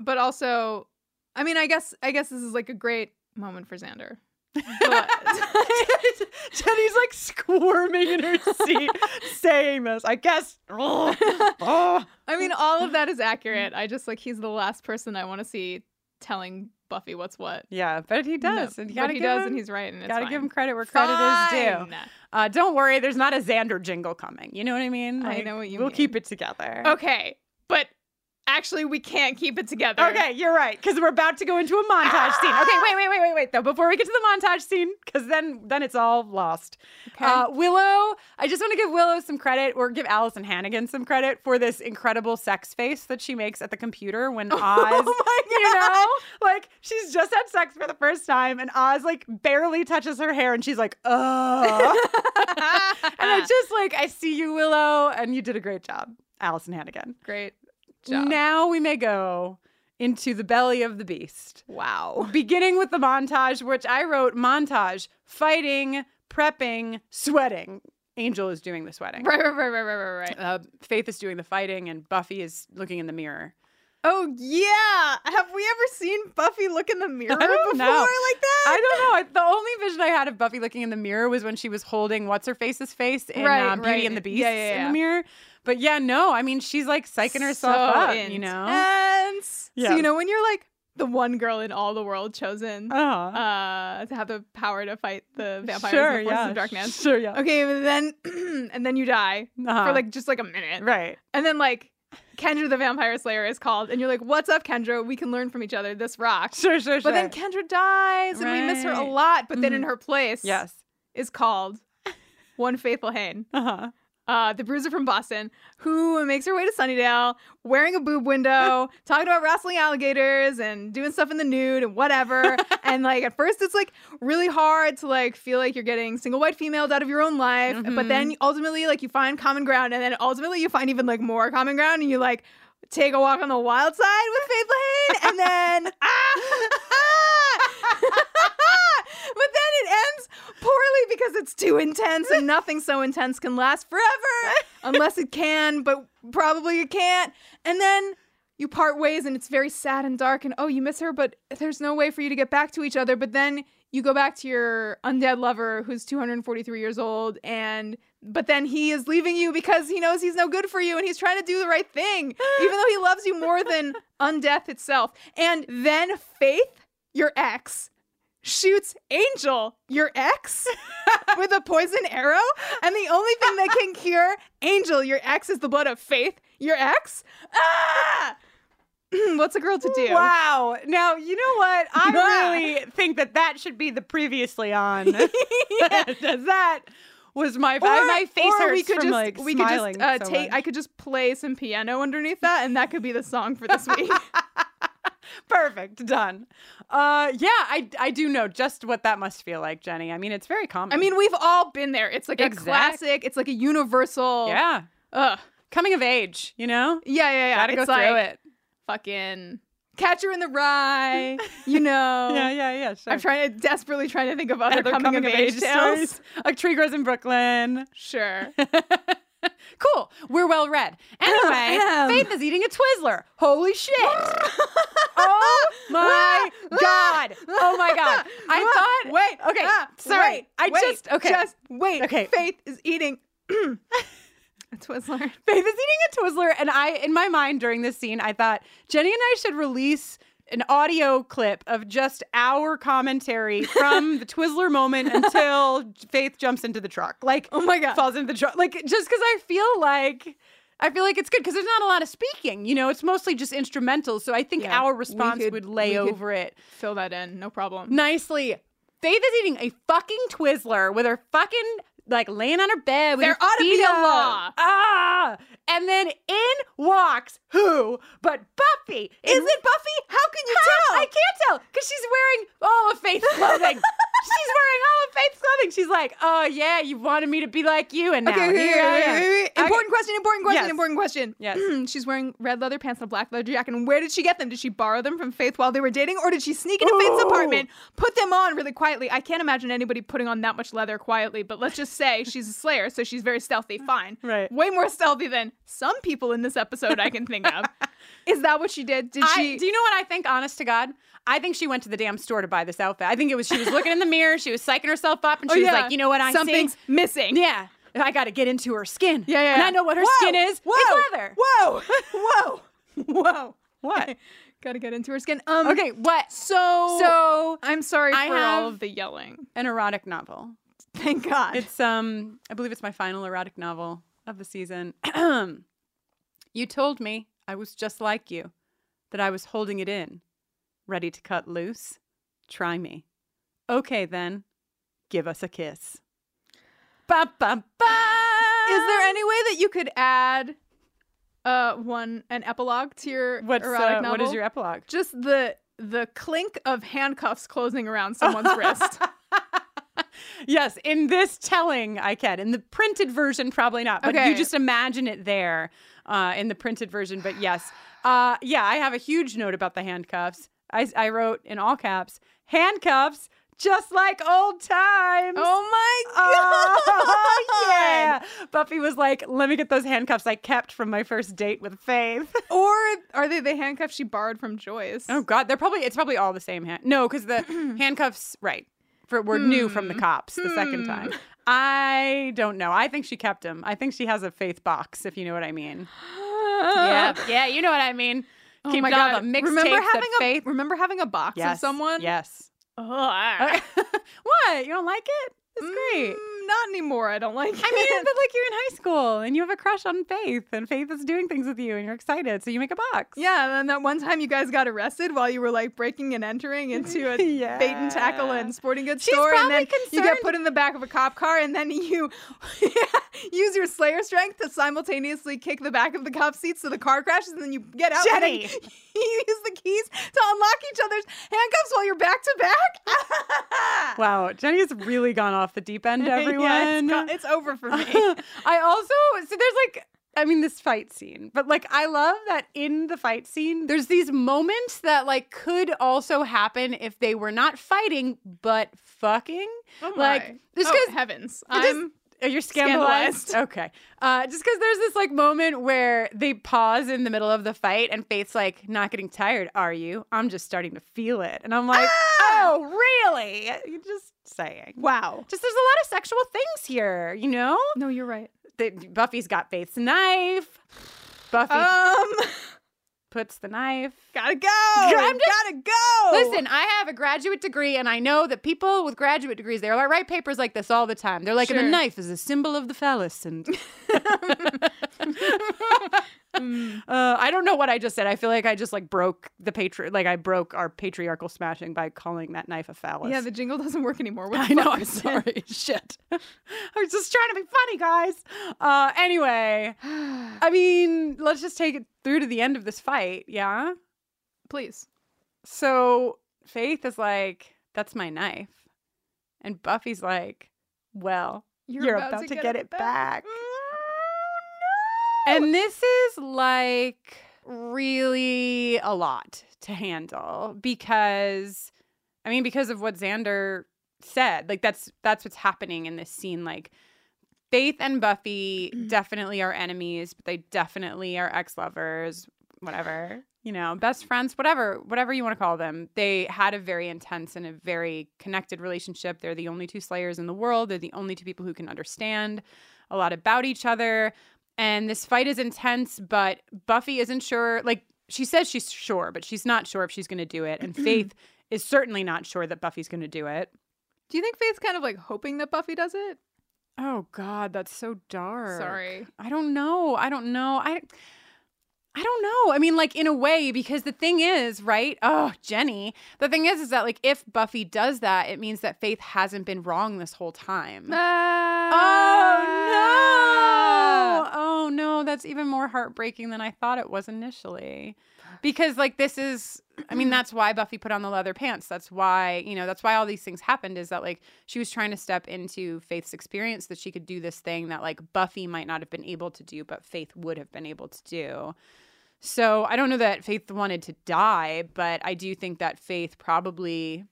But also I mean, I guess I guess this is like a great moment for Xander. But- Jenny's like squirming in her seat saying this. I guess. Oh, oh. I mean, all of that is accurate. I just like he's the last person I want to see telling Buffy what's what. Yeah, but he does. No, and but he does, him- and he's right, and it's gotta fine. give him credit where credit is due. Uh, don't worry, there's not a Xander jingle coming. You know what I mean? I know what you We'll mean. keep it together. Okay, but actually, we can't keep it together. Okay, you're right. Because we're about to go into a montage scene. Okay, wait, wait, wait, wait, wait. Though before we get to the montage scene, because then then it's all lost. Uh, Willow, I just want to give Willow some credit, or give Alyson Hannigan some credit for this incredible sex face that she makes at the computer when Oz, you know, like she's just had sex for the first time, and Oz like barely touches her hair, and she's like, oh. and I just like I see you, Willow, and you did a great job, Alyson Hannigan. Great job. Now we may go into the belly of the beast. Wow. Beginning with the montage, which I wrote montage fighting, prepping, sweating. Angel is doing the sweating. Right, right, right, right, right, right, right. Uh, Faith is doing the fighting, and Buffy is looking in the mirror. Oh yeah. Have we ever seen Buffy look in the mirror before know. like that? I don't know. The only vision I had of Buffy looking in the mirror was when she was holding what's her face's face in Right, uh, Beauty right. and the Beast Yeah, yeah, in the mirror. But yeah, no. I mean, she's like psyching herself so up. You know. intense. Yeah. So you know when you're like the one girl in all the world chosen Uh-huh. uh, to have the power to fight the vampires Sure, and the forces yeah. of darkness. Sure, yeah. Okay, but then and then you die Uh-huh. for like just like a minute. Right. And then like Kendra the Vampire Slayer is called, and you're like, "What's up, Kendra? We can learn from each other. This rocks." Sure, sure, sure. But then. Kendra dies, and we miss her a lot. But then in Mhm. her place, Yes. is called One Faith Lehane. Uh huh. Uh, the bruiser from Boston, who makes her way to Sunnydale wearing a boob window, talking about wrestling alligators and doing stuff in the nude and whatever. and like at first, it's like really hard to like feel like you're getting single white females out of your own life, but then ultimately, like you find common ground, and then ultimately you find even like more common ground, and you like take a walk on the wild side with Faith Lehane, and then ah, but then it ends poorly because it's too intense, and nothing so intense can last forever, unless it can, but probably it can't. And then you part ways, and it's very sad and dark, and oh, you miss her, but there's no way for you to get back to each other. But then you go back to your undead lover who's 243 years old and but then he is leaving you because he knows he's no good for you and he's trying to do the right thing even though he loves you more than undeath itself and then faith your ex shoots angel your ex with a poison arrow and the only thing that can cure angel your ex is the blood of faith your ex ah What's a girl to do? Wow. Now, you know what? I really think that that should be the previously on. Because that was my or, my face or hurts we could from just like we could just uh, so take much. I could just play some piano underneath that and that could be the song for this week. Perfect. Done. Uh yeah, I I do know just what that must feel like, Jenny. I mean, it's very common. I mean, we've all been there. It's like Exact- a classic. It's like a universal. yeah. Ugh. Coming of age, you know? Yeah, yeah, yeah. Gotta go through like it. Fucking Catcher in the Rye. You know. Yeah, yeah, yeah. Sure. I'm trying to desperately trying to think of other, Other coming, of age, tales. stories. A tree grows in Brooklyn. Sure. Cool. We're well read. Anyway. Faith is eating a Twizzler. Holy shit. oh my god. Oh my god. I thought Wait. Okay. ah, sorry. wait, I just okay. Just wait. Okay. Faith is eating a Twizzler. Faith is eating a Twizzler, and I, in my mind during this scene, I thought Jenny and I should release an audio clip of just our commentary from the Twizzler moment until Faith jumps into the truck. Like, Oh my God. falls into the truck. Like, just because I feel like. I feel like it's good because there's not a lot of speaking. You know, it's mostly just instrumental. So I think Yeah, our response could- would lay over it Fill that in. No problem. nicely. Faith is eating a fucking Twizzler with her fucking like laying on her bed. With There her ought to be a law. Ah! And then in walks who? But Buffy. Is it Buffy? How can you How? tell? I can't tell because she's wearing all of Faith's clothing. she's wearing all of Faith's clothing. She's like, oh yeah, you wanted me to be like you, and now Okay, here I am. wait. Okay. Important question, important question, Yes. important question. Yes. She's wearing red leather pants and a black leather jacket. And where did she get them? Did she borrow them from Faith while they were dating? Or did she sneak into Faith's apartment, put them on really quietly? I can't imagine anybody putting on that much leather quietly, but let's just say she's a slayer, so she's very stealthy. Fine. Right. Way more stealthy than some people in this episode I can think of. Is that what she did? Did I, she? do you know what I think? Honest to God, I think she went to the damn store to buy this outfit. I think it was she was looking in the mirror, she was psyching herself up, and Oh, she was yeah. like, you know what I Something's see? missing. Yeah, I got to get into her skin. Yeah, yeah, And. I know what her Whoa, skin is. Whoa, It's leather. Whoa, whoa, whoa. What? Gotta get into her skin. Um. Okay, what? So. So I'm sorry I for all of the yelling. an erotic novel. Thank God. It's um, I believe it's my final erotic novel of the season. you told me I was just like you, that I was holding it in, ready to cut loose. Try me. Okay then, give us a kiss. Ba ba ba. Is there any way that you could add uh one an epilogue to your What's erotic uh, novel? what is your epilogue? Just the the clink of handcuffs closing around someone's wrist. Yes, in this telling, I can. In the printed version, probably not. But Okay. you just imagine it there uh, in the printed version. But yes, uh, yeah, I have a huge note about the handcuffs. I, I wrote in all caps, handcuffs, just like old times. Oh my god! Oh, yeah. Buffy was like, let me get those handcuffs I kept from my first date with Faith. Or are they the handcuffs she borrowed from Joyce? Oh God, they're probably it's probably all the same hand. No, because the handcuffs, right, for were new from the Hmm. cops the second hmm. time. I don't know. I think she kept them. I think she has a faith box, if you know what I mean. yeah, yeah, you know what I mean. Oh Keep my god! the remember having a Faith. remember having a box yes, of someone? Yes. Ugh. Ah. what? You don't like it? It's great. Mm. Not anymore. I don't like it. I mean, but like you're in high school and you have a crush on Faith, and Faith is doing things with you, and you're excited, so you make a box. Yeah, and then that one time you guys got arrested while you were like breaking and entering into a bait and tackle and sporting goods She's store, and then you get put in the back of a cop car, and then you use your Slayer strength to simultaneously kick the back of the cop seat so the car crashes, and then you get out. and Jenny! you use the keys to unlock each other's handcuffs while you're back to back. Wow, Jenny has really gone off the deep end, everyone. Yeah, it's, got- it's over for me. I also so there's like I mean this fight scene, but like I love that in the fight scene there's these moments that like could also happen if they were not fighting but fucking. Oh like my. just Oh, heavens, I'm I'm you're scandalized. scandalized. Okay. Uh, just because there's this like moment where they pause in the middle of the fight and Faith's like, "Not getting tired, are you? I'm just starting to feel it." And I'm like, "Oh, really? You're just saying." Wow. Just there's a lot of sexual things here, you know? No, you're right. The, Buffy's got Faith's knife. Buffy Um, puts the knife. gotta go. I'm just- gotta go. Listen, I have a graduate degree, and I know that people with graduate degrees they write papers like this all the time. They're like, Sure. the knife is a symbol of the phallus, and Mm. uh, I don't know what I just said. I feel like I just like broke the patri like I broke our patriarchal smashing by calling that knife a phallus. Yeah, the jingle doesn't work anymore. What I know. I'm sorry. Shit. I was just trying to be funny, guys. Uh, anyway, I mean, let's just take it through to the end of this fight. Yeah. Please. So Faith is like, "That's my knife," and Buffy's like, "Well, you're, about, to, get, it back." And oh. this is like really a lot to handle because I mean because of what Xander said. Like that's that's what's happening in this scene like Faith and Buffy mm-hmm. definitely are enemies, but they definitely are ex-lovers, whatever. You know, best friends, whatever, whatever you want to call them. They had a very intense and a very connected relationship. They're the only two slayers in the world. They're the only two people who can understand a lot about each other. And this fight is intense, but Buffy isn't sure. Like, she says she's sure, but she's not sure if she's going to do it. And Faith is certainly not sure that Buffy's going to do it. Do you think Faith's kind of like hoping that Buffy does it? Oh God, that's so dark. Sorry. I don't know. I don't know. I I don't know. I mean, like in a way, because the thing is, right? Oh, Jenny. The thing is, is that like if Buffy does that, it means that Faith hasn't been wrong this whole time. Ah. Oh no! That's even more heartbreaking than I thought it was initially. Because like this is I mean that's why Buffy put on the leather pants. That's why, you know, that's why all these things happened is that like she was trying to step into Faith's experience that she could do this thing that like Buffy might not have been able to do, but Faith would have been able to do. So, I don't know that Faith wanted to die, but I do think that Faith probably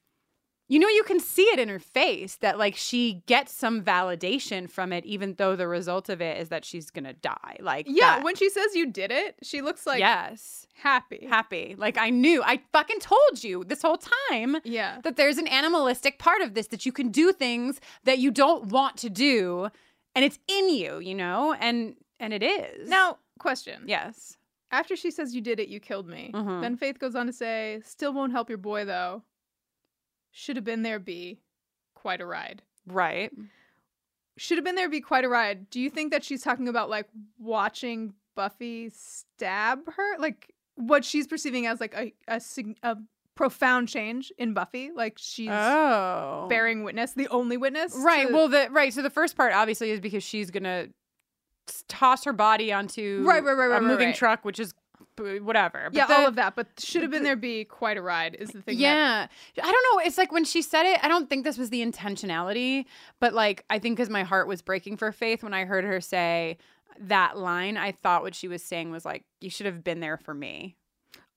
you know, you can see it in her face that like she gets some validation from it, even though the result of it is that she's gonna die. Like, Yeah, that- when she says you did it, she looks like yes, happy. happy. Like I knew, I fucking told you this whole time Yeah. that there's an animalistic part of this that you can do things that you don't want to do, and it's in you, you know, and and it is Now, question. Yes. After she says you did it, you killed me. Mhm. Then Faith goes on to say, "Still won't help your boy though. Should have been there. Be quite a ride. Right. Should have been there. Be quite a ride. Do you think that she's talking about like watching Buffy stab her, like what she's perceiving as like a a, a profound change in Buffy? Like she's Oh. bearing witness, the only witness. Right. to- Well, the right. So the first part obviously is because she's gonna toss her body onto Right, right, right, right, a moving right. truck, which is whatever. But yeah, the- all of that. But should have been there. Be quite a ride. Is the thing. that- Yeah. I don't know. It's like when she said it, I don't think this was the intentionality, but like I think because my heart was breaking for Faith when I heard her say that line, I thought what she was saying was like, you should have been there for me.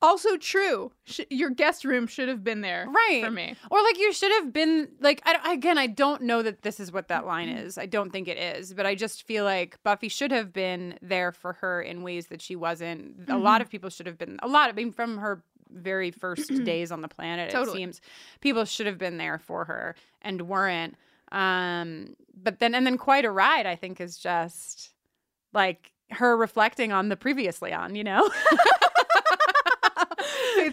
Also true. Sh- your guest room should have been there. Right. For me. Or like you should have been like I, again I don't know that this is what that line is. I don't think it is, but I just feel like Buffy should have been there for her in ways that she wasn't. A lot Mhm. of people should have been. A lot. I mean, from her very first days on the planet, it seems people should have been there for her and weren't. Um, but then and then quite a ride. I think is just like her reflecting on the previously on. You know.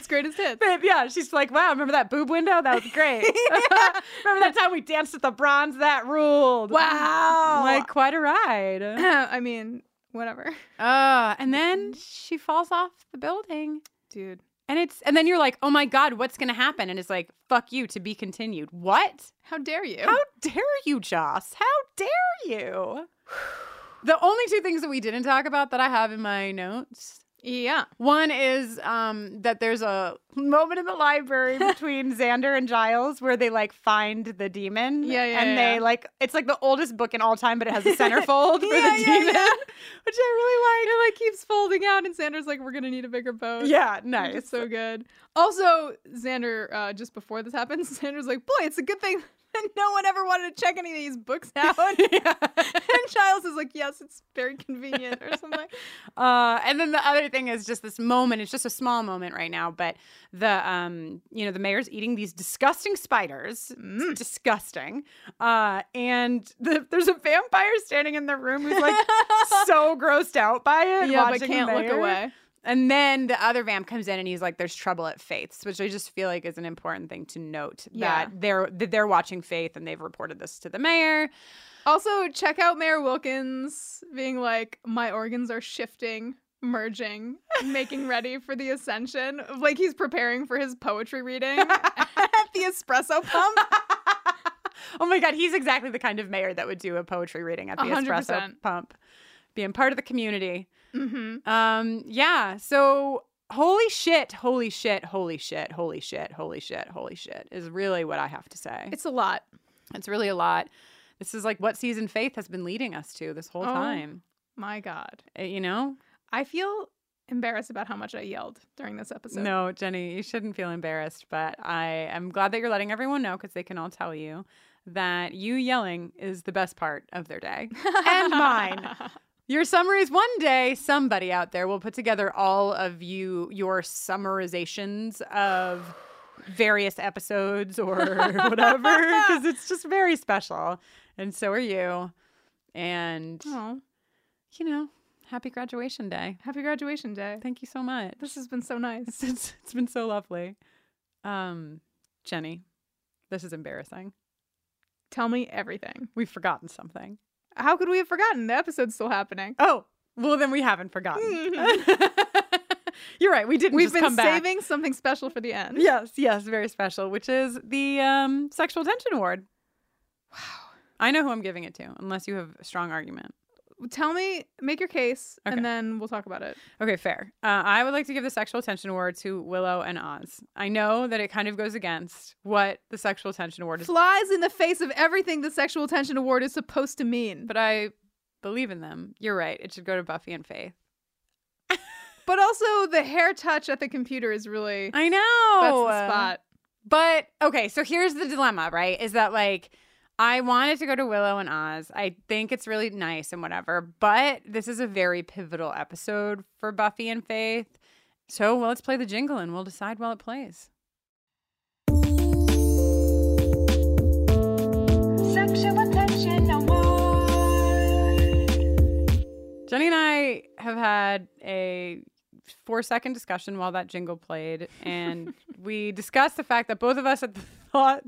Faith's greatest hits. Faith, yeah, she's like, wow, remember that boob window? That was great. remember that time we danced at the bronze? That ruled. Wow. Like, quite a ride. I mean, whatever. Uh, and then she falls off the building. Dude. And it's and then you're like, oh my god, what's gonna happen? And it's like, fuck you, to be continued. What? How dare you? How dare you, Joss? How dare you? the only two things that we didn't talk about that I have in my notes. Yeah. One is um, that there's a moment in the library between Xander and Giles where they like find the demon. Yeah, yeah, And yeah. they like it's like the oldest book in all time, but it has a centerfold for Yeah, the yeah, demon, yeah. which I really like. It like keeps folding out, and Xander's like, "We're gonna need a bigger boat." Yeah, nice. is so good. Also, Xander, uh, just before this happens, Xander's like, "Boy, it's a good thing that no one ever wanted to check any of these books out." and Giles is like, "Yes, it's very convenient," or something. Uh, and then the other thing is just this moment. It's just a small moment right now, but the um, you know, the mayor's eating these disgusting spiders. It's disgusting. Uh, and the, there's a vampire standing in the room who's like so grossed out by it. Yeah, but can't look away. And then the other vamp comes in and he's like, "There's trouble at Faith's," which I just feel like is an important thing to note Yeah. that they're that they're watching Faith and they've reported this to the mayor. Also, check out Mayor Wilkins being like, "My organs are shifting." Merging, making ready for the ascension. Like he's preparing for his poetry reading at the espresso pump. Oh my god, he's exactly the kind of mayor that would do a poetry reading at the A hundred espresso pump, being part of the community. Mm-hmm. Um, yeah. So holy shit, holy shit, holy shit, holy shit, holy shit, holy shit is really what I have to say. It's a lot. It's really a lot. This is like what season Faith has been leading us to this whole Oh. time. My God. Uh, You know? I feel embarrassed about how much I yelled during this episode. No, Jenny, you shouldn't feel embarrassed, but I am glad that you're letting everyone know because they can all tell you that you yelling is the best part of their day and mine. Your summaries one day somebody out there will put together all of you your summarizations of various episodes or whatever because it's just very special. And so are you. And Oh, you know happy graduation day. Happy graduation day. thank you so much. This has been so nice. it's, it's, it's been so lovely. Um jenny this is embarrassing. Tell me everything. we've forgotten something How could we have forgotten? The episode's still happening. oh well then we haven't forgotten you're right we didn't We've just been come back. saving something special for the end. Yes, yes, very special, which is the um, Sexual Attention Award. Wow. I know who I'm giving it to, unless you have a strong argument. Tell me, make your case, Okay. and then we'll talk about it. Okay, fair. Uh, I would like to give the Sexual Attention Award to Willow and Oz. I know that it kind of goes against what the Sexual Attention Award is, Flies in the face of everything the Sexual Attention Award is supposed to mean. but I believe in them. You're right. It should go to Buffy and Faith. But also, the hair touch at the computer is really I know. that's the spot. But okay, so here's the dilemma, right? Is that like I wanted to go to Willow and Oz. I think it's really nice and whatever, but this is a very pivotal episode for Buffy and Faith. So well, let's play the jingle and we'll decide while it plays. Sexual attention award. Jenny and I have had a four second discussion while that jingle played, and we discussed the fact that both of us had thought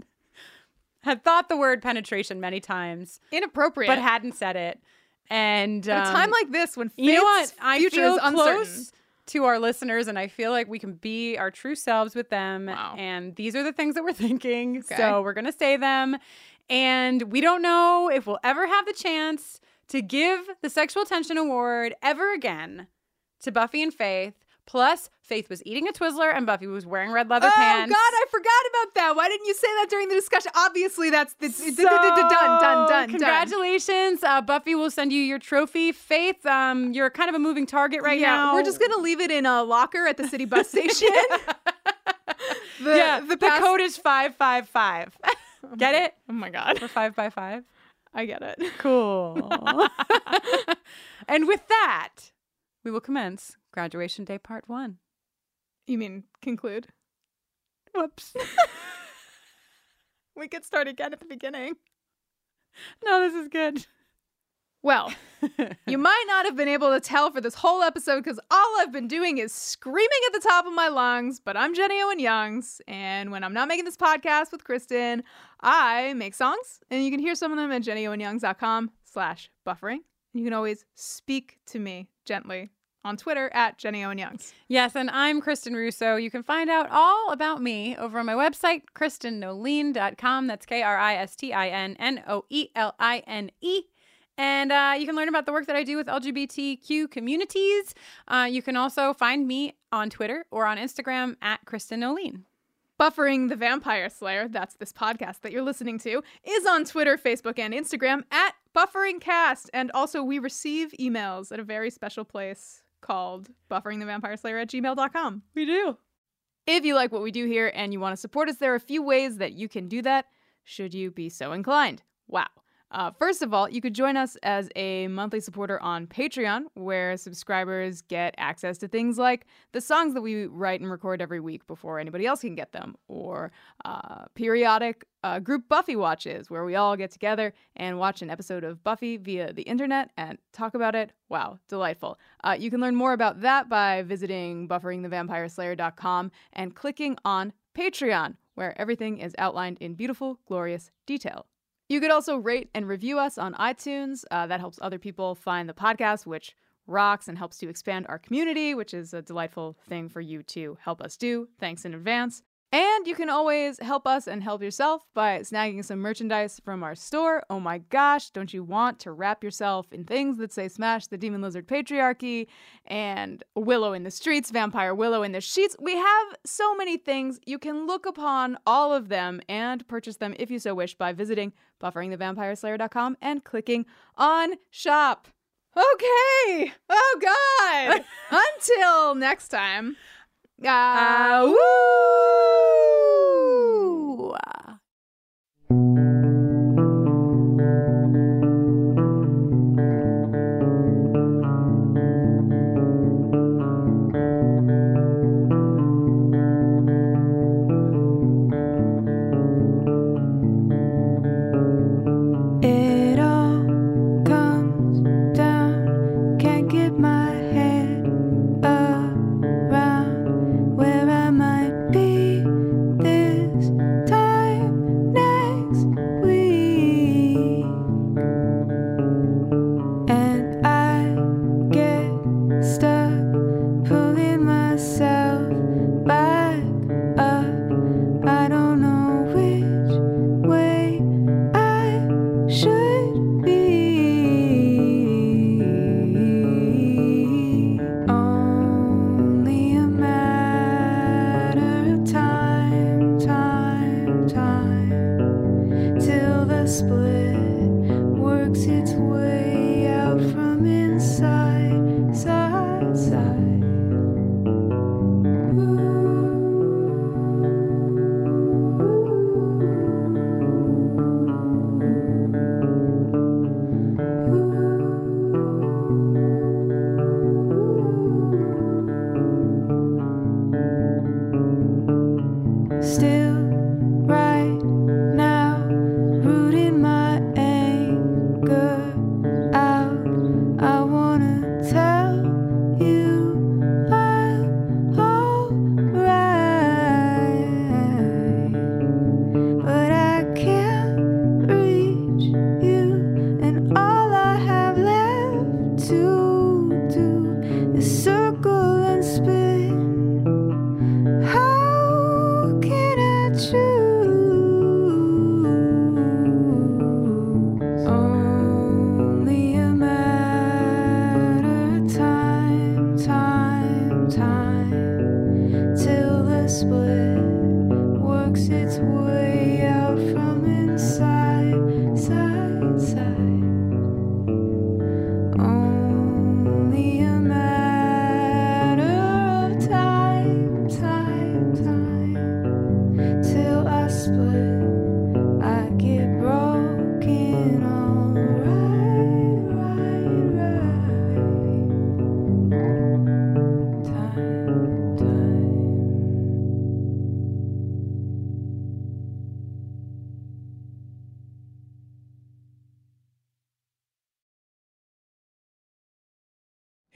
had thought the word penetration many times, Inappropriate. but hadn't said it. And At a um, time like this, when you know what? I feel close to our listeners, and I feel like we can be our true selves with them. Wow. And these are the things that we're thinking. Okay. So we're gonna say them, and we don't know if we'll ever have the chance to give the Sexual Attention Award ever again to Buffy and Faith. Plus, Faith was eating a Twizzler, and Buffy was wearing red leather pants. Oh. God, I forgot about that. Why didn't you say that during the discussion? Obviously, that's the So, done, done, done, done. Congratulations. Uh, Buffy will send you your trophy. Faith, um, you're kind of a moving target right yeah, now. we're just gonna leave it in a locker at the city bus station. the, yeah, the, past- code is 555. Get it? Oh my God, For 5 by 5 I get it. Cool. and with that, we will commence graduation day part one. You mean conclude? Whoops. We could start again at the beginning. No, this is good. Well, you might not have been able to tell for this whole episode because all I've been doing is screaming at the top of my lungs, but I'm Jenny Owen Youngs, and when I'm not making this podcast with Kristin, I make songs, and you can hear some of them at jennyowenyoungs.com slash buffering. You can always speak to me gently on Twitter at Jenny Owen Youngs. Yes, and I'm Kristin Russo. You can find out all about me over on my website, kristinnoeline.com. That's K R I S T I N N O E L I N E. And uh, you can learn about the work that I do with LGBTQ communities. Uh, you can also find me on Twitter or on Instagram at Kristin Noeline. Buffering the Vampire Slayer, that's this podcast that you're listening to, is on Twitter, Facebook, and Instagram at BufferingCast. And also, we receive emails at a very special place called bufferingthevampireslayer at gmail.com. We do. If you like what we do here and you want to support us, there are a few ways that you can do that, should you be so inclined. Wow. Uh, first of all, you could join us as a monthly supporter on Patreon, where subscribers get access to things like the songs that we write and record every week before anybody else can get them, or uh, periodic uh, group Buffy watches, where we all get together and watch an episode of Buffy via the internet and talk about it. Wow, delightful. Uh, you can learn more about that by visiting bufferingthevampireslayer.com and clicking on Patreon, where everything is outlined in beautiful, glorious detail. You could also rate and review us on iTunes. Uh, that helps other people find the podcast, which rocks and helps to expand our community, which is a delightful thing for you to help us do. Thanks in advance. And you can always help us and help yourself by snagging some merchandise from our store. Oh my gosh, don't you want to wrap yourself in things that say Smash the Demon Lizard Patriarchy and Willow in the Streets, Vampire Willow in the Sheets? We have so many things. You can look upon all of them and purchase them if you so wish by visiting bufferingthevampireslayer.com and clicking on shop. Okay. Oh God. Until next time. Uh,